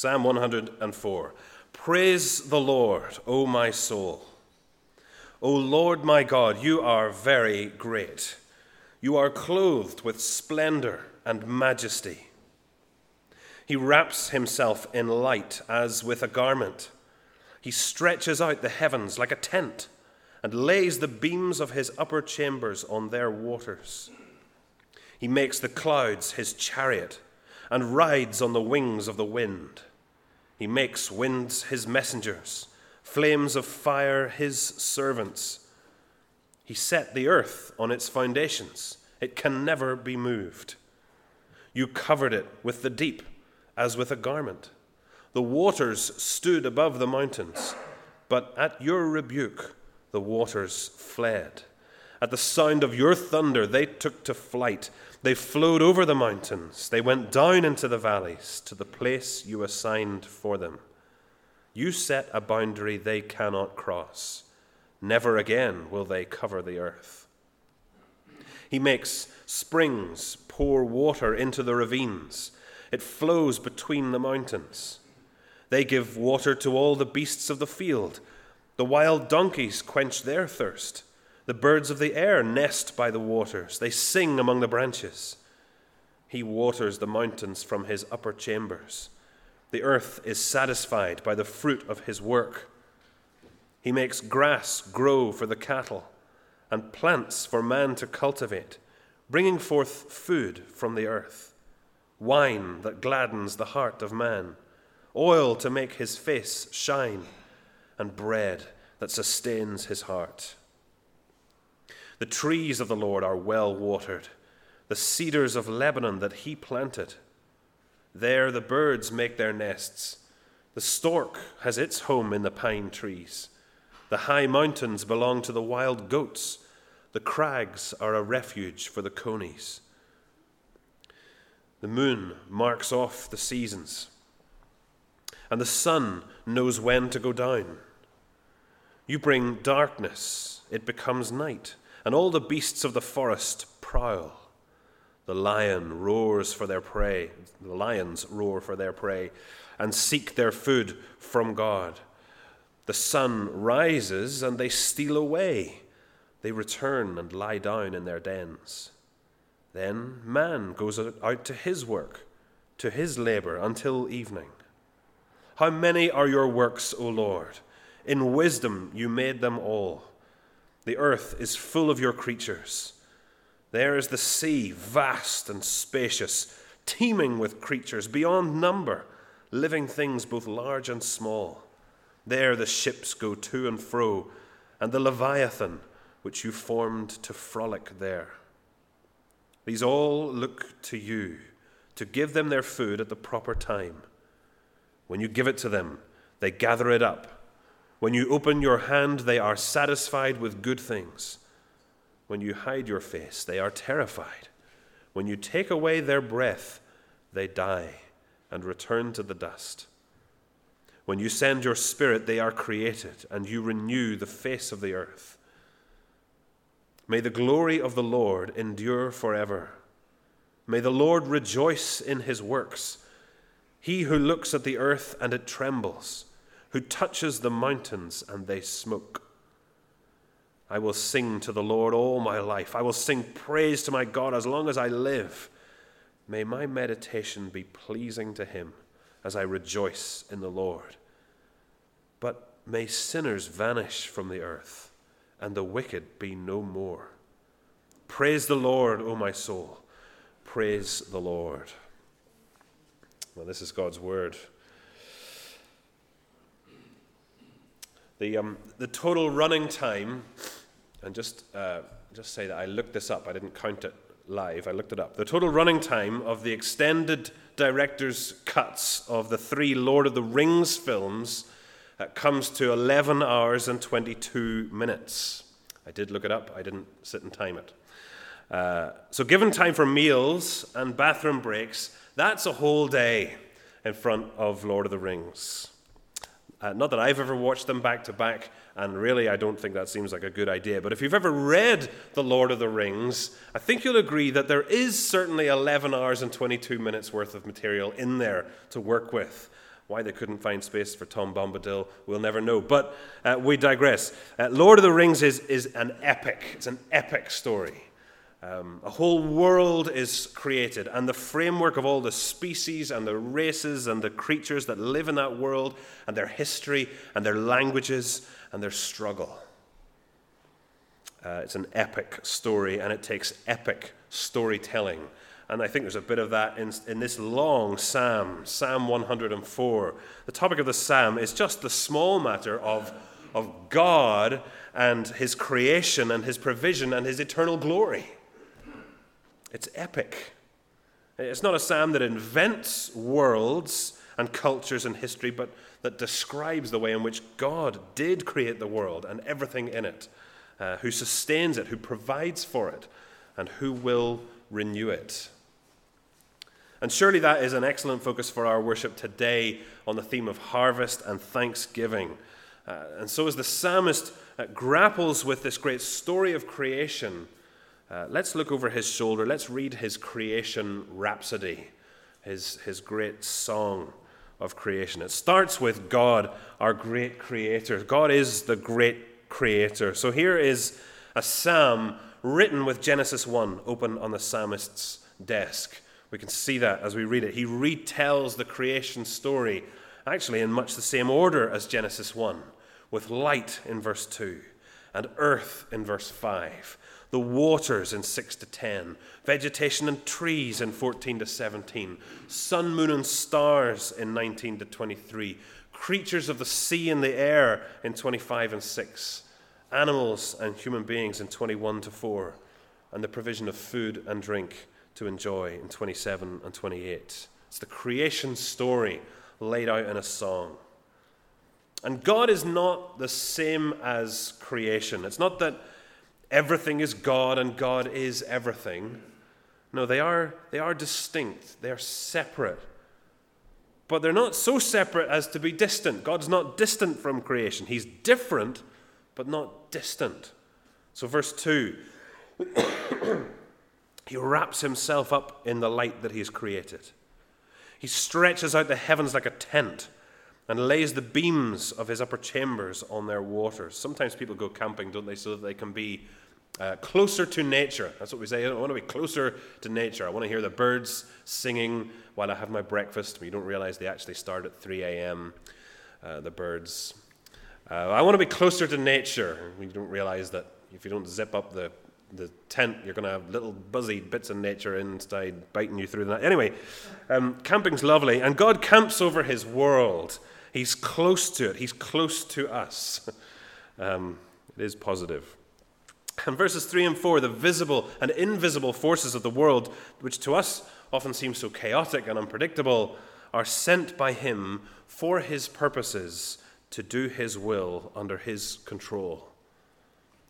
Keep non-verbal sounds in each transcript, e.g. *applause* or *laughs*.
Psalm 104. Praise the Lord, O my soul. O Lord my God, you are very great. You are clothed with splendor and majesty. He wraps himself in light as with a garment. He stretches out the heavens like a tent and lays the beams of his upper chambers on their waters. He makes the clouds his chariot and rides on the wings of the wind. He makes winds his messengers, flames of fire his servants. He set the earth on its foundations. It can never be moved. You covered it with the deep as with a garment. The waters stood above the mountains, but at your rebuke the waters fled. At the sound of your thunder they took to flight. They flowed over the mountains. They went down into the valleys to the place you assigned for them. You set a boundary they cannot cross. Never again will they cover the earth. He makes springs pour water into the ravines. It flows between the mountains. They give water to all the beasts of the field. The wild donkeys quench their thirst. The birds of the air nest by the waters, they sing among the branches. He waters the mountains from his upper chambers. The earth is satisfied by the fruit of his work. He makes grass grow for the cattle and plants for man to cultivate, bringing forth food from the earth, wine that gladdens the heart of man, oil to make his face shine, and bread that sustains his heart. The trees of the Lord are well watered, the cedars of Lebanon that he planted. There the birds make their nests. The stork has its home in the pine trees. The high mountains belong to the wild goats. The crags are a refuge for the conies. The moon marks off the seasons, and the sun knows when to go down. You bring darkness, it becomes night and all the beasts of the forest prowl. The lion roars for their prey, the lions roar for their prey, and seek their food from God. The sun rises and they steal away. They return and lie down in their dens. Then man goes out to his work, to his labor until evening. How many are your works, O Lord? In wisdom you made them all. The earth is full of your creatures. There is the sea, vast and spacious, teeming with creatures beyond number, living things both large and small. There the ships go to and fro, and the Leviathan, which you formed to frolic there. These all look to you to give them their food at the proper time. When you give it to them, they gather it up when you open your hand, they are satisfied with good things. When you hide your face, they are terrified. When you take away their breath, they die and return to the dust. When you send your spirit, they are created, and you renew the face of the earth. May the glory of the Lord endure forever. May the Lord rejoice in his works. He who looks at the earth and it trembles who touches the mountains and they smoke. I will sing to the Lord all my life. I will sing praise to my God as long as I live. May my meditation be pleasing to him as I rejoice in the Lord. But may sinners vanish from the earth and the wicked be no more. Praise the Lord, O my soul. Praise the Lord. Well, this is God's word. The, um, the total running time, and just, uh, just say that I looked this up, I didn't count it live, I looked it up. The total running time of the extended director's cuts of the three Lord of the Rings films uh, comes to 11 hours and 22 minutes. I did look it up, I didn't sit and time it. Uh, so, given time for meals and bathroom breaks, that's a whole day in front of Lord of the Rings. Uh, not that I've ever watched them back to back, and really I don't think that seems like a good idea. But if you've ever read The Lord of the Rings, I think you'll agree that there is certainly 11 hours and 22 minutes worth of material in there to work with. Why they couldn't find space for Tom Bombadil, we'll never know. But uh, we digress. Uh, Lord of the Rings is, is an epic, it's an epic story. Um, a whole world is created, and the framework of all the species and the races and the creatures that live in that world, and their history and their languages and their struggle. Uh, it's an epic story, and it takes epic storytelling. And I think there's a bit of that in, in this long psalm, Psalm 104. The topic of the psalm is just the small matter of, of God and his creation and his provision and his eternal glory. It's epic. It's not a psalm that invents worlds and cultures and history, but that describes the way in which God did create the world and everything in it, uh, who sustains it, who provides for it, and who will renew it. And surely that is an excellent focus for our worship today on the theme of harvest and thanksgiving. Uh, and so, as the psalmist uh, grapples with this great story of creation, uh, let's look over his shoulder. Let's read his creation rhapsody, his, his great song of creation. It starts with God, our great creator. God is the great creator. So here is a psalm written with Genesis 1 open on the psalmist's desk. We can see that as we read it. He retells the creation story, actually in much the same order as Genesis 1, with light in verse 2 and earth in verse 5 the waters in 6 to 10, vegetation and trees in 14 to 17, sun, moon, and stars in 19 to 23, creatures of the sea and the air in 25 and 6, animals and human beings in 21 to 4, and the provision of food and drink to enjoy in 27 and 28. It's the creation story laid out in a song. And God is not the same as creation. It's not that everything is God and God is everything. No, they are, they are distinct, they are separate. But they're not so separate as to be distant. God's not distant from creation, He's different, but not distant. So, verse 2 *coughs* He wraps Himself up in the light that He's created. He stretches out the heavens like a tent and lays the beams of his upper chambers on their waters. Sometimes people go camping, don't they, so that they can be uh, closer to nature. That's what we say. I want to be closer to nature. I want to hear the birds singing while I have my breakfast. You don't realize they actually start at 3 a.m., uh, the birds. Uh, I want to be closer to nature. You don't realize that if you don't zip up the the tent, you're going to have little buzzy bits of nature inside biting you through the night. Anyway, um, camping's lovely, and God camps over his world. He's close to it, He's close to us. *laughs* Um, it is positive. And verses 3 and 4, the visible and invisible forces of the world, which to us often seem so chaotic and unpredictable, are sent by Him for His purposes to do His will under His control.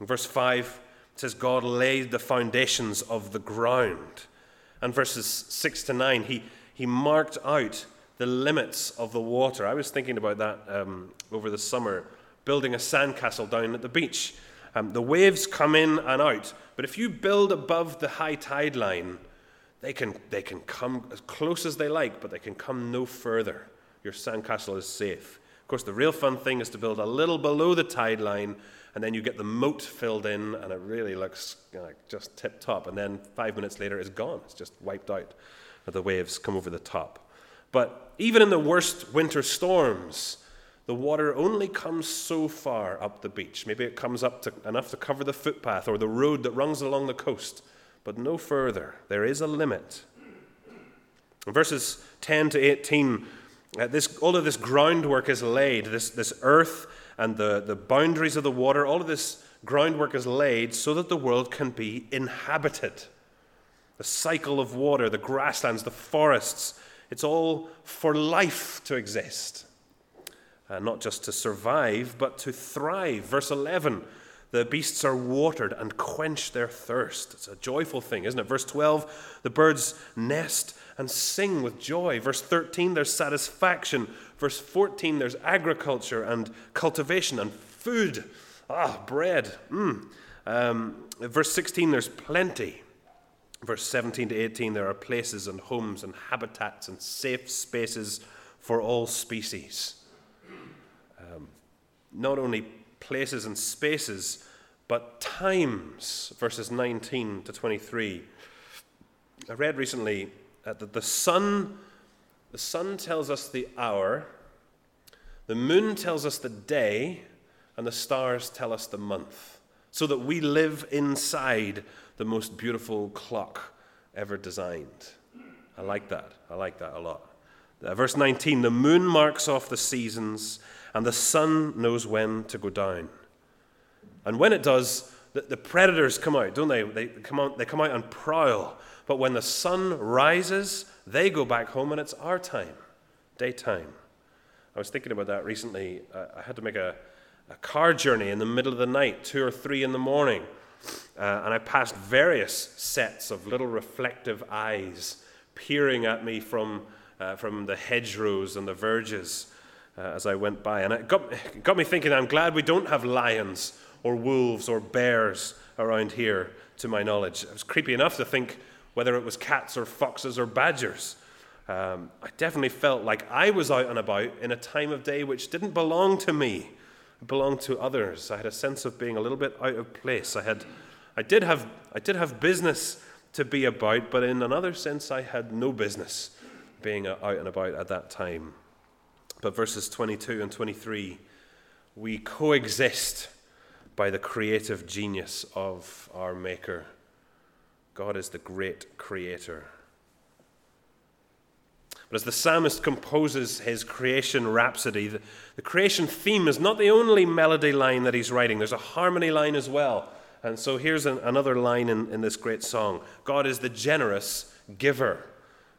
In verse 5, it says, God laid the foundations of the ground. And verses 6 to 9, He, he marked out the limits of the water. I was thinking about that um, over the summer, building a sandcastle down at the beach. Um, the waves come in and out, but if you build above the high tide line, they can, they can come as close as they like, but they can come no further. Your sandcastle is safe. Of course, the real fun thing is to build a little below the tide line, and then you get the moat filled in, and it really looks like just tip top. And then five minutes later, it's gone. It's just wiped out. The waves come over the top. But even in the worst winter storms, the water only comes so far up the beach. Maybe it comes up to, enough to cover the footpath or the road that runs along the coast, but no further. There is a limit. In verses 10 to 18, uh, this, all of this groundwork is laid, this, this earth and the, the boundaries of the water, all of this groundwork is laid so that the world can be inhabited. The cycle of water, the grasslands, the forests, it's all for life to exist. Uh, not just to survive, but to thrive. Verse 11 the beasts are watered and quench their thirst. It's a joyful thing, isn't it? Verse 12 the birds nest and sing with joy. Verse 13 there's satisfaction. Verse 14 there's agriculture and cultivation and food. Ah, bread. Mm. Um, verse 16 there's plenty. Verse 17 to 18 there are places and homes and habitats and safe spaces for all species. Not only places and spaces, but times, verses 19 to 23. I read recently that the sun, the sun tells us the hour, the moon tells us the day, and the stars tell us the month, so that we live inside the most beautiful clock ever designed. I like that. I like that a lot. Uh, verse 19 The moon marks off the seasons, and the sun knows when to go down. And when it does, the, predators come out, don't they? They come, out, they come out and prowl. But when the sun rises, they go back home, and it's our time, daytime. I was thinking about that recently. I had to make a, a car journey in the middle of the night, two or three in the morning. Uh, and I passed various sets of little reflective eyes peering at me from, uh, from the hedgerows and the verges uh, as I went by. And it got, it got me thinking I'm glad we don't have lions or wolves or bears around here, to my knowledge. It was creepy enough to think whether it was cats or foxes or badgers. Um, I definitely felt like I was out and about in a time of day which didn't belong to me belonged to others. I had a sense of being a little bit out of place. I, had, I, did, have, I did have business to be about, but in another sense, I had no business being out and about at that time. But verses 22 and 23, we coexist by the creative genius of our Maker. God is the great creator. But as the psalmist composes his creation rhapsody, the, the, creation theme is not the only melody line that he's writing, there's a harmony line as well. And so here's an, another line in, in this great song God is the generous giver.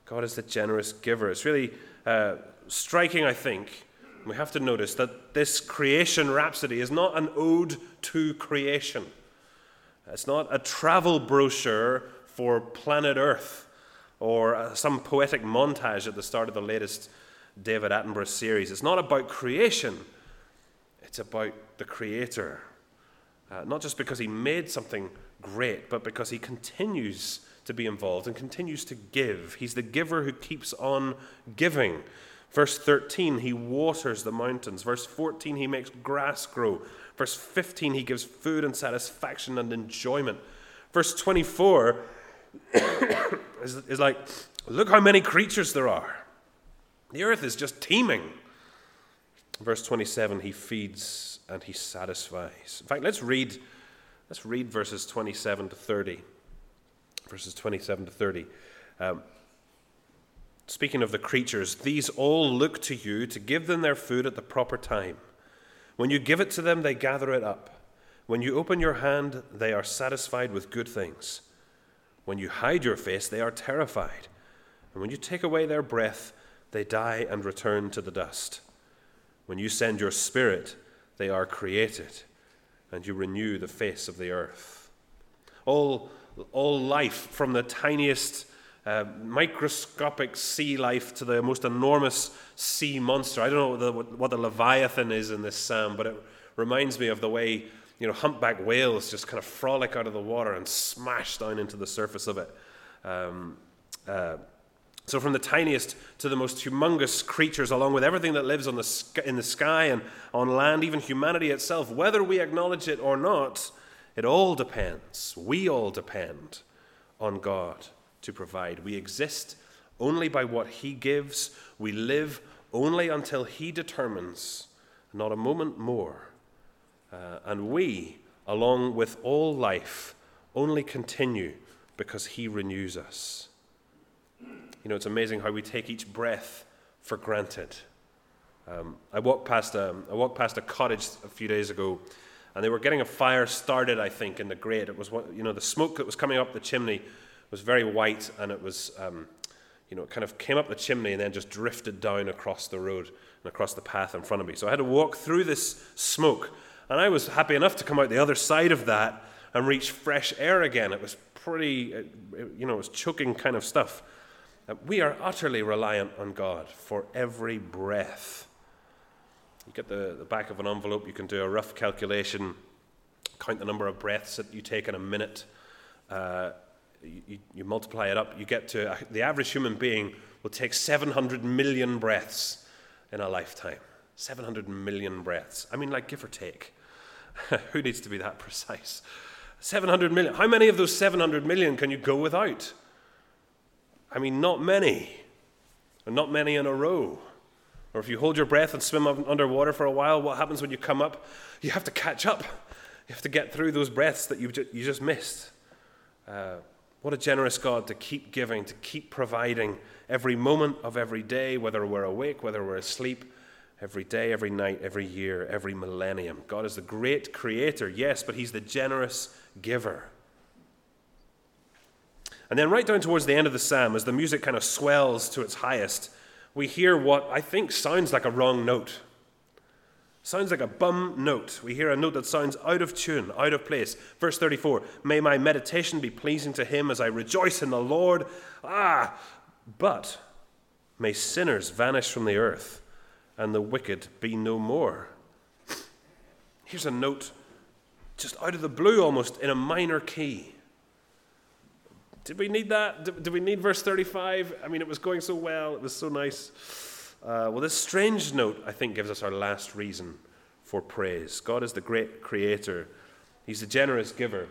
God is the generous giver. It's really uh, striking, I think. We have to notice that this creation rhapsody is not an ode to creation. It's not a travel brochure for planet Earth or uh, some poetic montage at the start of the latest David Attenborough series. It's not about creation, it's about the Creator. Uh, not just because he made something great, but because he continues to be involved and continues to give. He's the giver who keeps on giving. Verse 13, he waters the mountains. Verse 14, he makes grass grow. Verse 15, he gives food and satisfaction and enjoyment. Verse 24, *coughs* is, is like, look how many creatures there are. The earth is just teeming. Verse 27, he feeds and he satisfies. In fact, let's read, let's read verses 27 to 30. Verses 27 to 30. Um, speaking of the creatures, these all look to you to give them their food at the proper time. When you give it to them, they gather it up. When you open your hand, they are satisfied with good things. When you hide your face, they are terrified. And when you take away their breath, they die and return to the dust. When you send your spirit, they are created, and you renew the face of the earth. All, all life, from the tiniest uh, microscopic sea life to the most enormous sea monster. I don't know what the, what the Leviathan is in this psalm, but it reminds me of the way you know, humpback whales just kind of frolic out of the water and smash down into the surface of it. Um, uh, so, from the tiniest to the most humongous creatures, along with everything that lives on the in the sky and on land, even humanity itself, whether we acknowledge it or not, it all depends. We all depend on God to provide. We exist only by what He gives. We live only until He determines, not a moment more. Uh, and we, along with all life, only continue because He renews us. You know, it's amazing how we take each breath for granted. Um, I, walked past a, I walked past a cottage a few days ago, and they were getting a fire started, I think, in the grate. It was, what, you know, the smoke that was coming up the chimney was very white, and it was, um, you know, it kind of came up the chimney and then just drifted down across the road and across the path in front of me. So I had to walk through this smoke and I was happy enough to come out the other side of that and reach fresh air again. It was pretty, you know, it was choking kind of stuff. Uh, we are utterly reliant on God for every breath. You get the, the back of an envelope, you can do a rough calculation, count the number of breaths that you take in a minute. Uh, you, multiply it up, you get to uh, the average human being will take 700 million breaths in a lifetime. 700 million breaths. I mean, like, give or take. *laughs* Who needs to be that precise? 700 million. How many of those 700 million can you go without? I mean, not many. And not many in a row. Or if you hold your breath and swim underwater for a while, what happens when you come up? You have to catch up. You have to get through those breaths that you, you just missed. Uh, what a generous God to keep giving, to keep providing every moment of every day, whether we're awake, whether we're asleep, every day, every night, every year, every millennium. God is the great creator, yes, but He's the generous giver. And then, right down towards the end of the psalm, as the music kind of swells to its highest, we hear what I think sounds like a wrong note. Sounds like a bum note. We hear a note that sounds out of tune, out of place. Verse 34 May my meditation be pleasing to him as I rejoice in the Lord. Ah, but may sinners vanish from the earth and the wicked be no more. Here's a note just out of the blue almost in a minor key. Did we need that? Did, we need verse 35? I mean, it was going so well, it was so nice. Uh, well, this strange note, I think, gives us our last reason for praise. God is the great creator, He's the generous giver.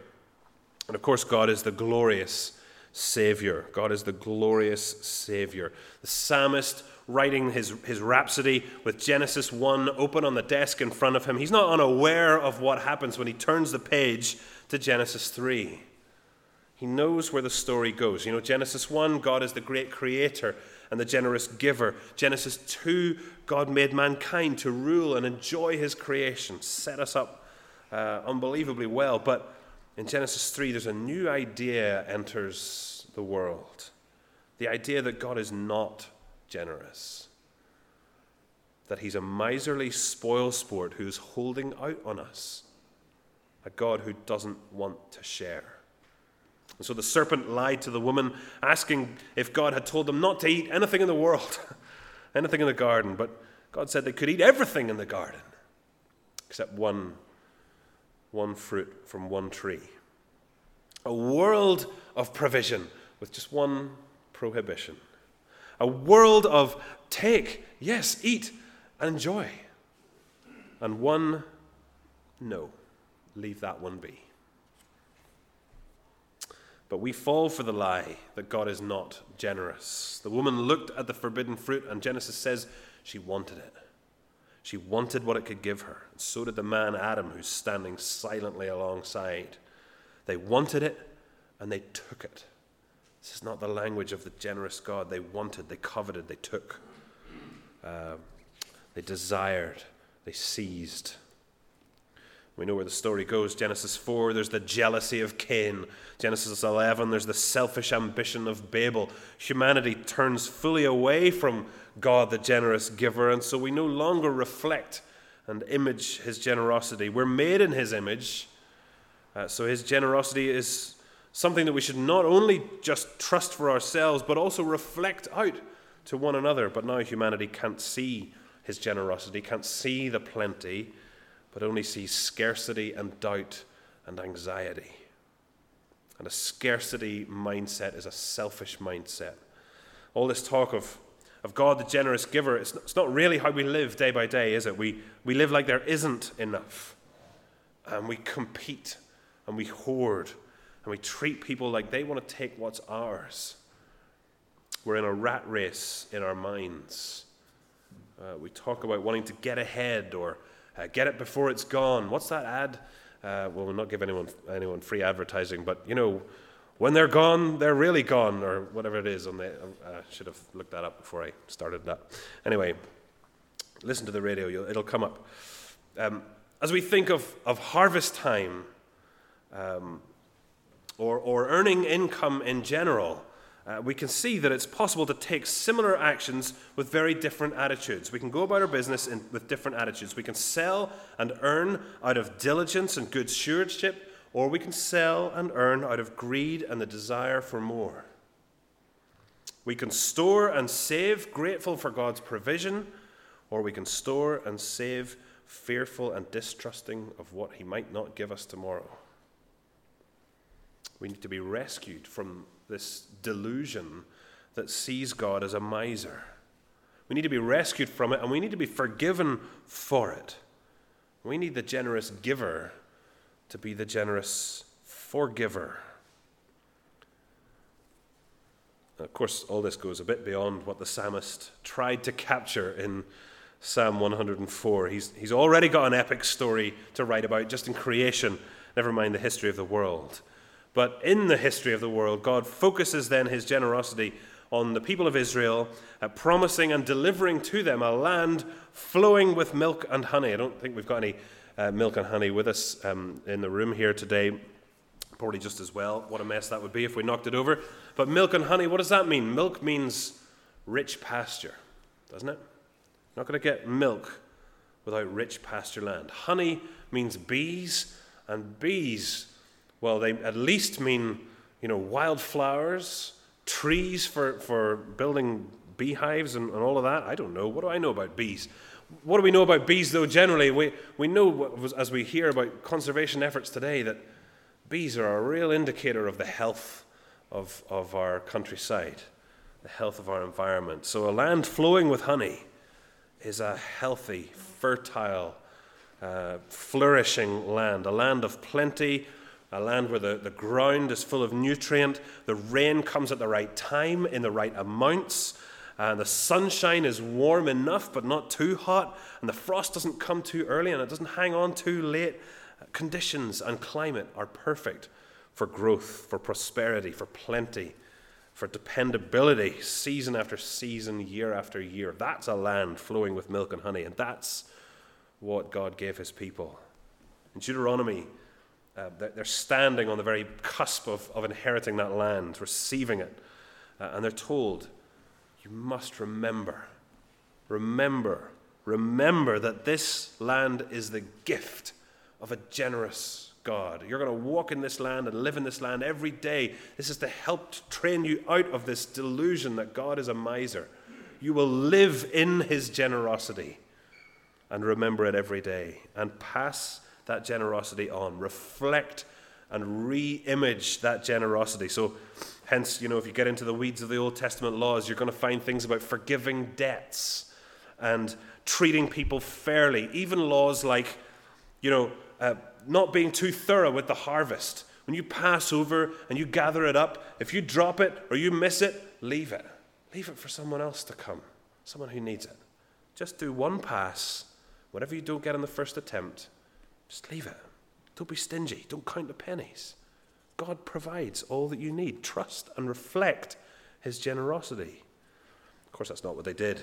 And of course, God is the glorious Savior. God is the glorious Savior. The psalmist writing his, his rhapsody with Genesis 1 open on the desk in front of him, he's not unaware of what happens when he turns the page to Genesis 3. He knows where the story goes. You know, Genesis 1, God is the great creator and the generous giver. Genesis 2, God made mankind to rule and enjoy his creation, set us up uh, unbelievably well. But in Genesis 3, there's a new idea enters the world the idea that God is not generous, that he's a miserly spoil sport who's holding out on us, a God who doesn't want to share. And so the serpent lied to the woman, asking if God had told them not to eat anything in the world, *laughs* anything in the garden. But God said they could eat everything in the garden, except one, one fruit from one tree. A world of provision with just one prohibition. A world of take, yes, eat, and enjoy. And one, no, leave that one be. But we fall for the lie that God is not generous. The woman looked at the forbidden fruit, and Genesis says she wanted it. She wanted what it could give her. And so did the man Adam, who's standing silently alongside. They wanted it, and they took it. This is not the language of the generous God. They wanted, they coveted, they took, uh, they desired, they seized. We know where the story goes. Genesis 4, there's the jealousy of Cain. Genesis 11, there's the selfish ambition of Babel. Humanity turns fully away from God, the generous giver, and so we no longer reflect and image his generosity. We're made in his image, uh, so his generosity is something that we should not only just trust for ourselves, but also reflect out to one another. But now humanity can't see his generosity, can't see the plenty but only sees scarcity and doubt and anxiety. And a scarcity mindset is a selfish mindset. All this talk of, of God, the generous giver, it's not, it's not really how we live day by day, is it? We, we live like there isn't enough. And we compete and we hoard and we treat people like they want to take what's ours. We're in a rat race in our minds. Uh, we talk about wanting to get ahead or uh, get it before it's gone. What's that ad? Uh, well, we'll not give anyone anyone free advertising, but you know, when they're gone, they're really gone, or whatever it is. On the, I uh, should have looked that up before I started that. Anyway, listen to the radio; it'll come up. Um, as we think of, of harvest time, um, or or earning income in general, uh, we can see that it's possible to take similar actions with very different attitudes. We can go about our business in, with different attitudes. We can sell and earn out of diligence and good stewardship, or we can sell and earn out of greed and the desire for more. We can store and save, grateful for God's provision, or we can store and save, fearful and distrusting of what He might not give us tomorrow. We need to be rescued from this delusion that sees God as a miser, We need to be rescued from it, and we need to be forgiven for it. We need the generous giver to be the generous forgiver. Of course, all this goes a bit beyond what the psalmist tried to capture in Psalm 104. He's, he's already got an epic story to write about just in creation, never mind the history of the world. But in the history of the world, God focuses then his generosity on the people of Israel, uh, promising and delivering to them a land flowing with milk and honey. I don't think we've got any uh, milk and honey with us um, in the room here today. Probably just as well. What a mess that would be if we knocked it over. But milk and honey, what does that mean? Milk means rich pasture, doesn't it? You're not going to get milk without rich pasture land. Honey means bees, and bees, well, they at least mean, you know, wildflowers trees for, for building beehives and, and all of that? I don't know. What do I know about bees? What do we know about bees, though, generally? We, we know, as we hear about conservation efforts today, that bees are a real indicator of the health of, of our countryside, the health of our environment. So, a land flowing with honey is a healthy, fertile, uh, flourishing land, a land of plenty, a land where the, the ground is full of nutrient, the rain comes at the right time in the right amounts, and the sunshine is warm enough but not too hot, and the frost doesn't come too early and it doesn't hang on too late. Conditions and climate are perfect for growth, for prosperity, for plenty, for dependability, season after season, year after year. That's a land flowing with milk and honey, and that's what God gave his people. In Deuteronomy, uh, they're standing on the very cusp of, of inheriting that land, receiving it. Uh, and they're told, You must remember, remember, remember that this land is the gift of a generous God. You're going to walk in this land and live in this land every day. This is to help train you out of this delusion that God is a miser. You will live in his generosity and remember it every day and pass that generosity on, reflect and re image that generosity. So, hence, you know, if you get into the weeds of the Old Testament laws, you're going to find things about forgiving debts and treating people fairly, even laws like, you know, uh, not being too thorough with the harvest. When you pass over and you gather it up, if you drop it or you miss it, leave it. Leave it for someone else to come, someone who needs it. Just do one pass. Whatever you don't get in the first attempt, just leave it. Don't be stingy. Don't count the pennies. God provides all that you need. Trust and reflect his generosity. Of course, that's not what they did.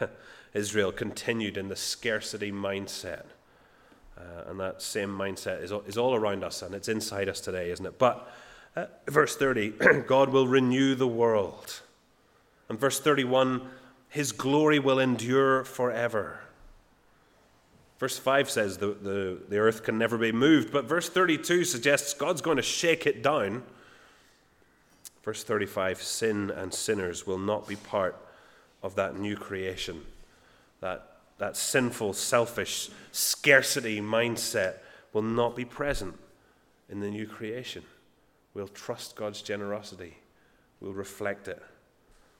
*laughs* Israel continued in the scarcity mindset. Uh, and that same mindset is, is all around us and it's inside us today, isn't it? But uh, verse 30, *clears throat* God will renew the world. And verse 31, his glory will endure forever. Verse 5 says the, the, the earth can never be moved, but verse 32 suggests God's going to shake it down. Verse 35 sin and sinners will not be part of that new creation. That, that sinful, selfish, scarcity mindset will not be present in the new creation. We'll trust God's generosity, we'll reflect it,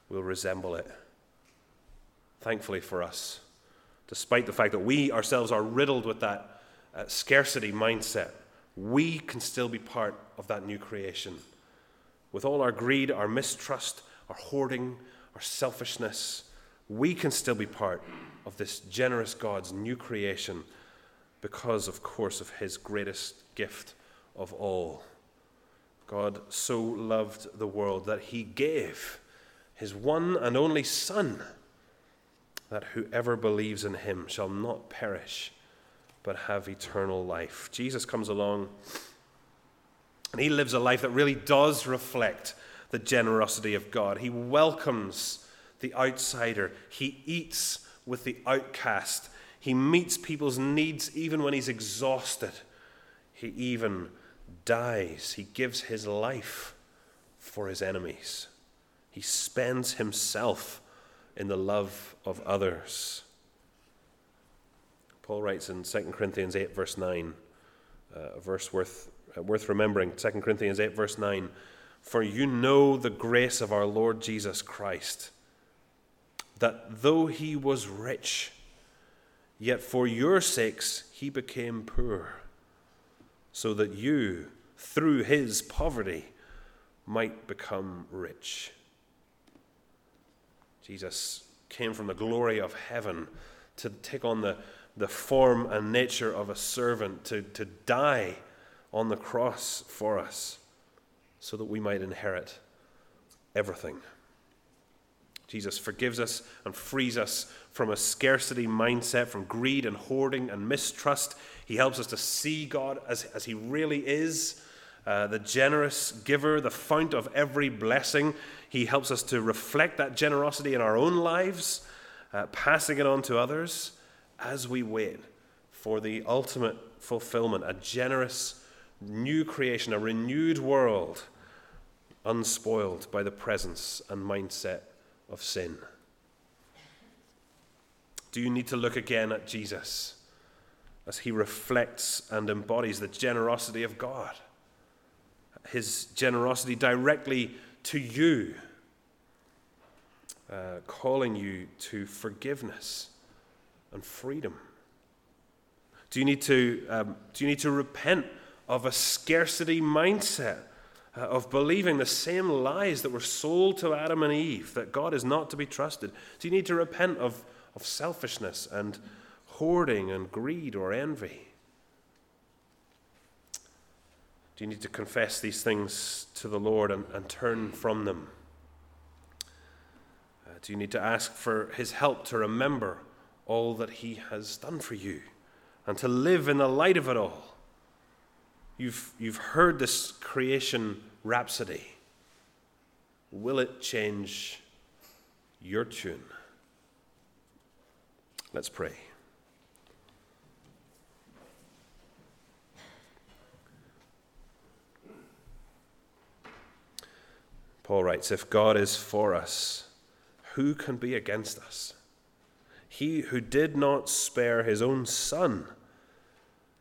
we'll resemble it. Thankfully for us despite the fact that we ourselves are riddled with that uh, scarcity mindset, we can still be part of that new creation. With all our greed, our mistrust, our hoarding, our selfishness, we can still be part of this generous God's new creation because, of course, of his greatest gift of all. God so loved the world that he gave his one and only Son that whoever believes in him shall not perish, but have eternal life. Jesus comes along and he lives a life that really does reflect the generosity of God. He welcomes the outsider, he eats with the outcast, he meets people's needs even when he's exhausted. He even dies, he gives his life for his enemies. He spends himself in the love of others. Paul writes in 2 Corinthians 8, verse 9, uh, a verse worth, uh, worth remembering. 2 Corinthians 8, verse 9 For you know the grace of our Lord Jesus Christ, that though he was rich, yet for your sakes he became poor, so that you, through his poverty, might become rich. Jesus came from the glory of heaven to take on the, the form and nature of a servant, to, to die on the cross for us, so that we might inherit everything. Jesus forgives us and frees us from a scarcity mindset, from greed and hoarding and mistrust. He helps us to see God as, as He really is, uh, the generous giver, the fount of every blessing. He helps us to reflect that generosity in our own lives, uh, passing it on to others as we wait for the ultimate fulfillment, a generous new creation, a renewed world, unspoiled by the presence and mindset of sin? Do you need to look again at Jesus as he reflects and embodies the generosity of God? His generosity directly to you, uh, calling you to forgiveness and freedom. Do you need to, um, do you need to repent of a scarcity mindset? Uh, of believing the same lies that were sold to Adam and Eve, that God is not to be trusted? Do you need to repent of, of selfishness and hoarding and greed or envy? Do you need to confess these things to the Lord and, and turn from them? Uh, do you need to ask for His help to remember all that He has done for you and to live in the light of it all? You've, you've heard this creation rhapsody. Will it change your tune? Let's pray. Paul writes If God is for us, who can be against us? He who did not spare his own son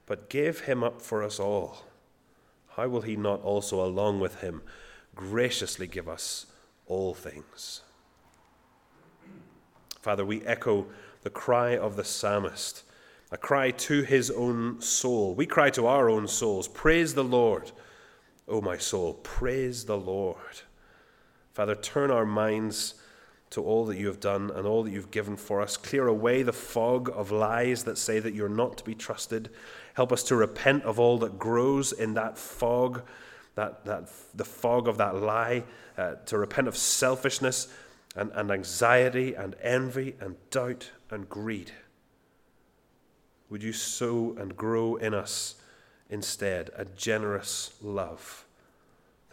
but gave him up for us all, how will he not also, along with him, graciously give us all things? Father, we echo the cry of the psalmist, a cry to his own soul. We cry to our own souls, Praise the Lord, O my soul, praise the Lord. Father, turn our minds to all that you have done and all that you've given for us. Clear away the fog of lies that say that you're not to be trusted. Help us to repent of all that grows in that fog, that, that, the fog of that lie, uh, to repent of selfishness and, and anxiety and envy and doubt and greed. Would you sow and grow in us instead a generous love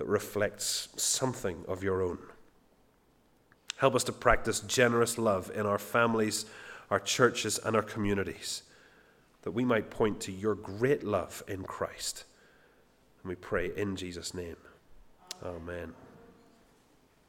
that reflects something of your own? Help us to practice generous love in our families, our churches, and our communities, that we might point to your great love in Christ. And we pray in Jesus' name. Amen.